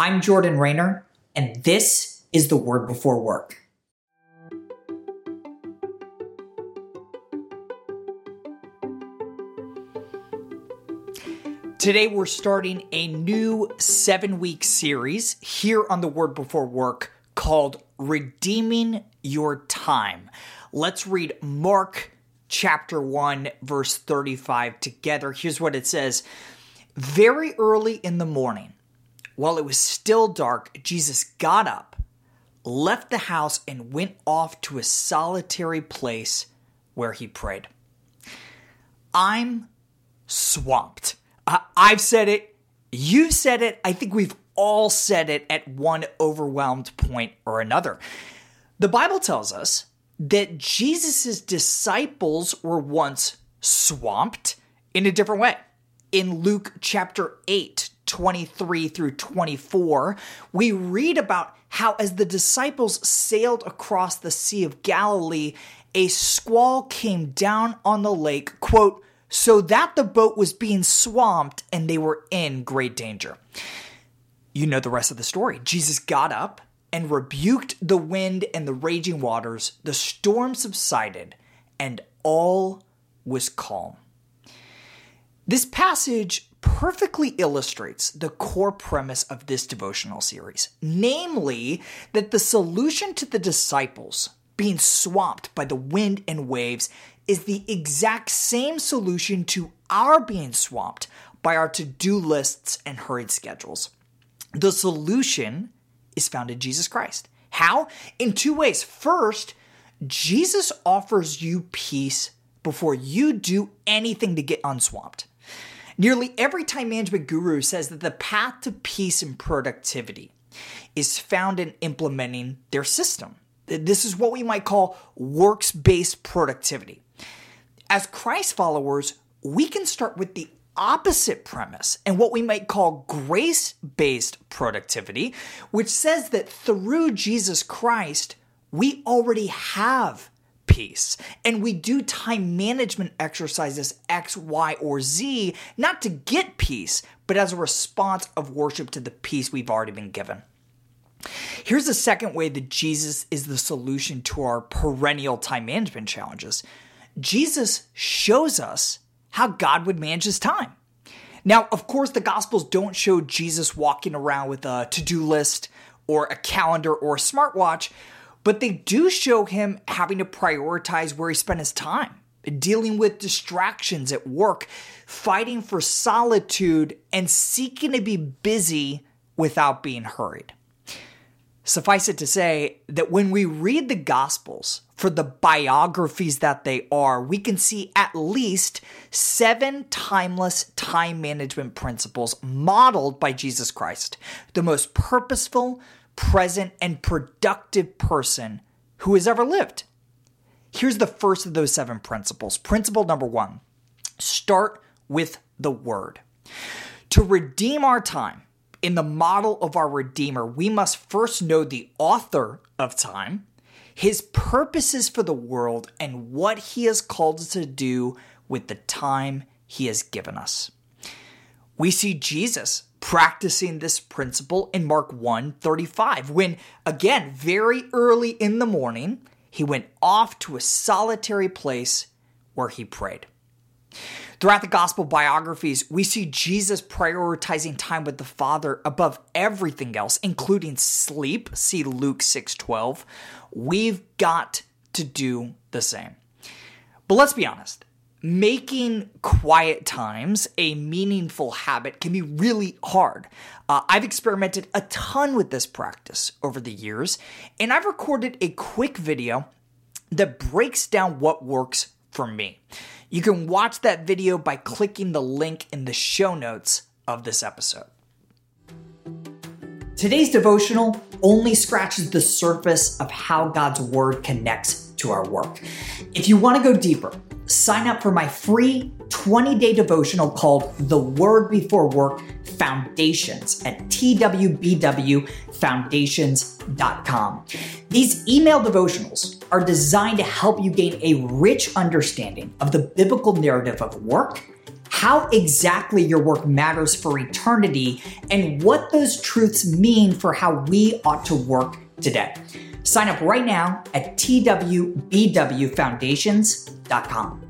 I'm Jordan Raynor, and this is the Word Before Work. Today, we're starting a new seven week series here on the Word Before Work called Redeeming Your Time. Let's read Mark chapter 1, verse 35 together. Here's what it says Very early in the morning, while it was still dark, Jesus got up, left the house, and went off to a solitary place where he prayed. I'm swamped. I've said it. You've said it. I think we've all said it at one overwhelmed point or another. The Bible tells us that Jesus' disciples were once swamped in a different way. In Luke chapter 8, 23 through 24, we read about how as the disciples sailed across the Sea of Galilee, a squall came down on the lake, quote, so that the boat was being swamped and they were in great danger. You know the rest of the story. Jesus got up and rebuked the wind and the raging waters. The storm subsided and all was calm. This passage perfectly illustrates the core premise of this devotional series, namely that the solution to the disciples being swamped by the wind and waves is the exact same solution to our being swamped by our to do lists and hurried schedules. The solution is found in Jesus Christ. How? In two ways. First, Jesus offers you peace before you do anything to get unswamped. Nearly every time management guru says that the path to peace and productivity is found in implementing their system. This is what we might call works based productivity. As Christ followers, we can start with the opposite premise and what we might call grace based productivity, which says that through Jesus Christ, we already have peace. And we do time management exercises X, Y, or Z, not to get peace, but as a response of worship to the peace we've already been given. Here's the second way that Jesus is the solution to our perennial time management challenges. Jesus shows us how God would manage his time. Now, of course, the Gospels don't show Jesus walking around with a to do list or a calendar or a smartwatch, but they do show him having to prioritize where he spent his time, dealing with distractions at work, fighting for solitude, and seeking to be busy without being hurried. Suffice it to say that when we read the Gospels for the biographies that they are, we can see at least seven timeless time management principles modeled by Jesus Christ, the most purposeful, present, and productive person who has ever lived. Here's the first of those seven principles. Principle number one start with the Word. To redeem our time, in the model of our Redeemer, we must first know the author of time, his purposes for the world, and what he has called us to do with the time he has given us. We see Jesus practicing this principle in Mark 1 35, when, again, very early in the morning, he went off to a solitary place where he prayed. Throughout the gospel biographies, we see Jesus prioritizing time with the Father above everything else, including sleep. See Luke 6:12. We've got to do the same. But let's be honest. Making quiet times a meaningful habit can be really hard. Uh, I've experimented a ton with this practice over the years, and I've recorded a quick video that breaks down what works for me. You can watch that video by clicking the link in the show notes of this episode. Today's devotional only scratches the surface of how God's Word connects to our work. If you want to go deeper, sign up for my free 20 day devotional called The Word Before Work Foundations at twbwfoundations.com. These email devotionals are designed to help you gain a rich understanding of the biblical narrative of work how exactly your work matters for eternity, and what those truths mean for how we ought to work today. Sign up right now at twbwfoundations.com.